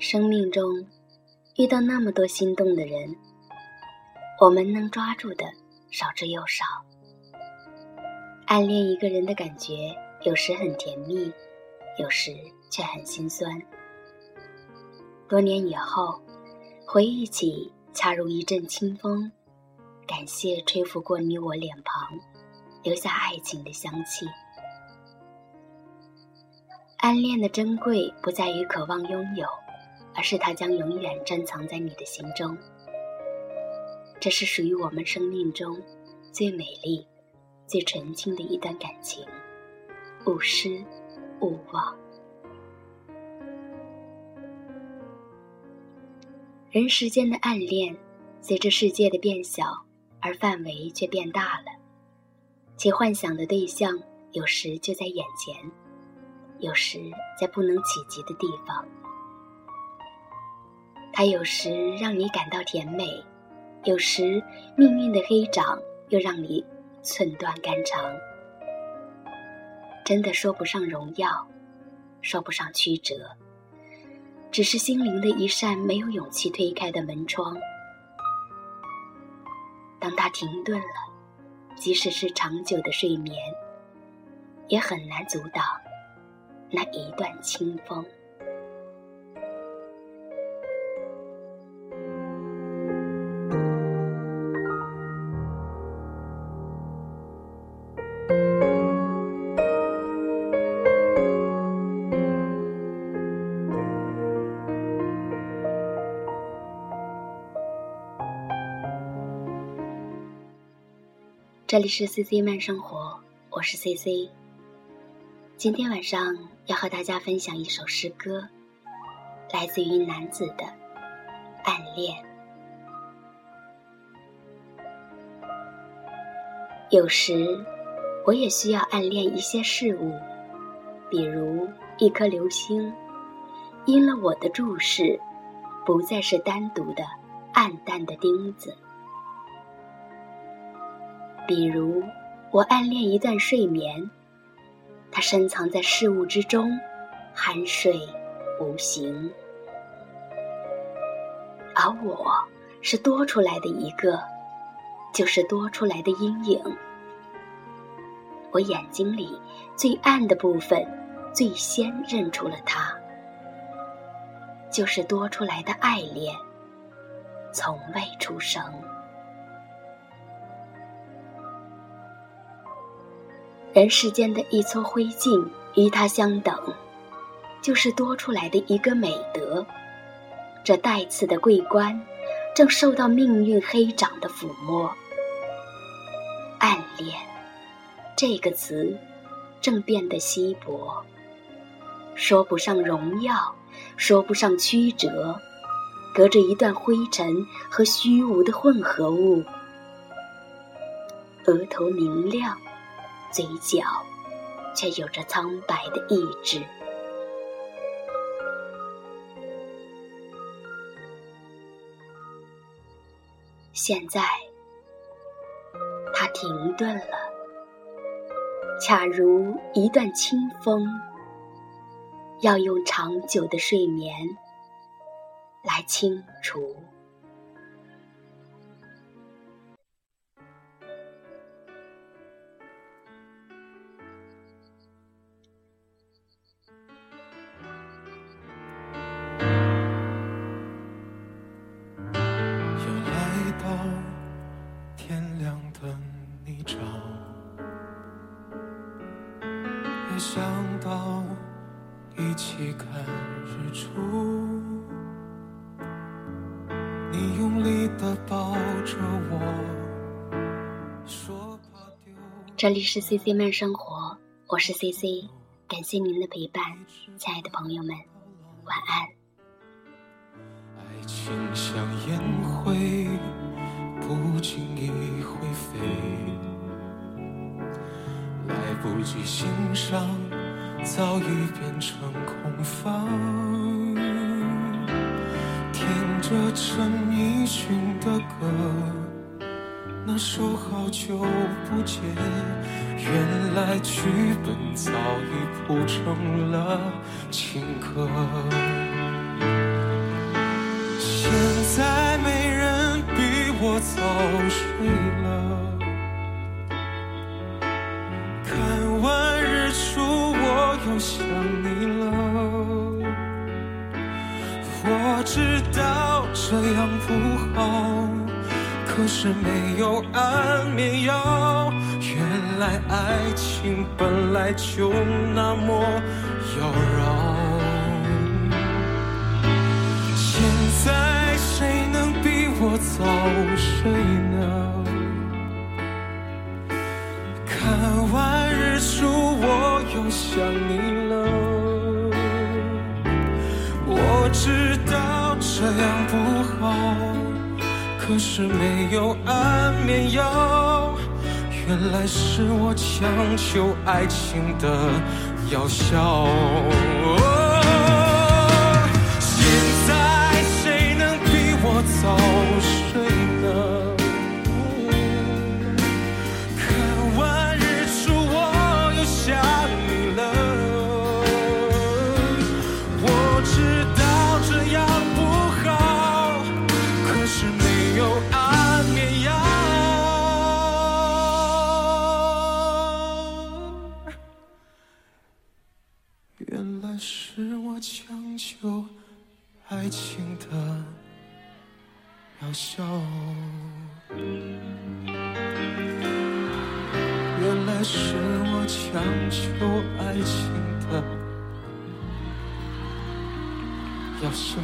生命中遇到那么多心动的人，我们能抓住的少之又少。暗恋一个人的感觉，有时很甜蜜，有时却很心酸。多年以后，回忆起，恰如一阵清风，感谢吹拂过你我脸庞，留下爱情的香气。暗恋的珍贵，不在于渴望拥有。而是它将永远珍藏在你的心中。这是属于我们生命中最美丽、最纯净的一段感情，勿失勿忘。人世间的暗恋，随着世界的变小，而范围却变大了，其幻想的对象有时就在眼前，有时在不能企及的地方。它有时让你感到甜美，有时命运的黑掌又让你寸断肝肠。真的说不上荣耀，说不上曲折，只是心灵的一扇没有勇气推开的门窗。当它停顿了，即使是长久的睡眠，也很难阻挡那一段清风。这里是 C C 慢生活，我是 C C。今天晚上要和大家分享一首诗歌，来自于男子的《暗恋》。有时，我也需要暗恋一些事物，比如一颗流星，因了我的注视，不再是单独的、暗淡的钉子。比如，我暗恋一段睡眠，它深藏在事物之中，酣睡无形，而我是多出来的一个，就是多出来的阴影。我眼睛里最暗的部分，最先认出了它，就是多出来的爱恋，从未出生。人世间的一撮灰烬，与它相等，就是多出来的一个美德。这带刺的桂冠，正受到命运黑掌的抚摸。暗恋，这个词，正变得稀薄，说不上荣耀，说不上曲折，隔着一段灰尘和虚无的混合物。额头明亮。嘴角，却有着苍白的意志。现在，它停顿了，恰如一段清风，要用长久的睡眠来清除。的抱着我，说怕丢。这里是 C C 慢生活，我是 C C，感谢您的陪伴，亲爱的朋友们，晚安。爱情像烟灰，不经意会飞。来不及欣赏，早已变成空房。听着陈奕迅的歌，那首好久不见，原来剧本早已谱成了情歌。现在没人比我早睡了，看完日出我又想你了。我知道这样不好，可是没有安眠药。原来爱情本来就那么妖娆。现在谁能比我早睡呢，看完日出我又想你了。我知这样不好，可是没有安眠药，原来是我强求爱情的药效。原来是我强求爱情的药效，原来是我强求爱情的药效。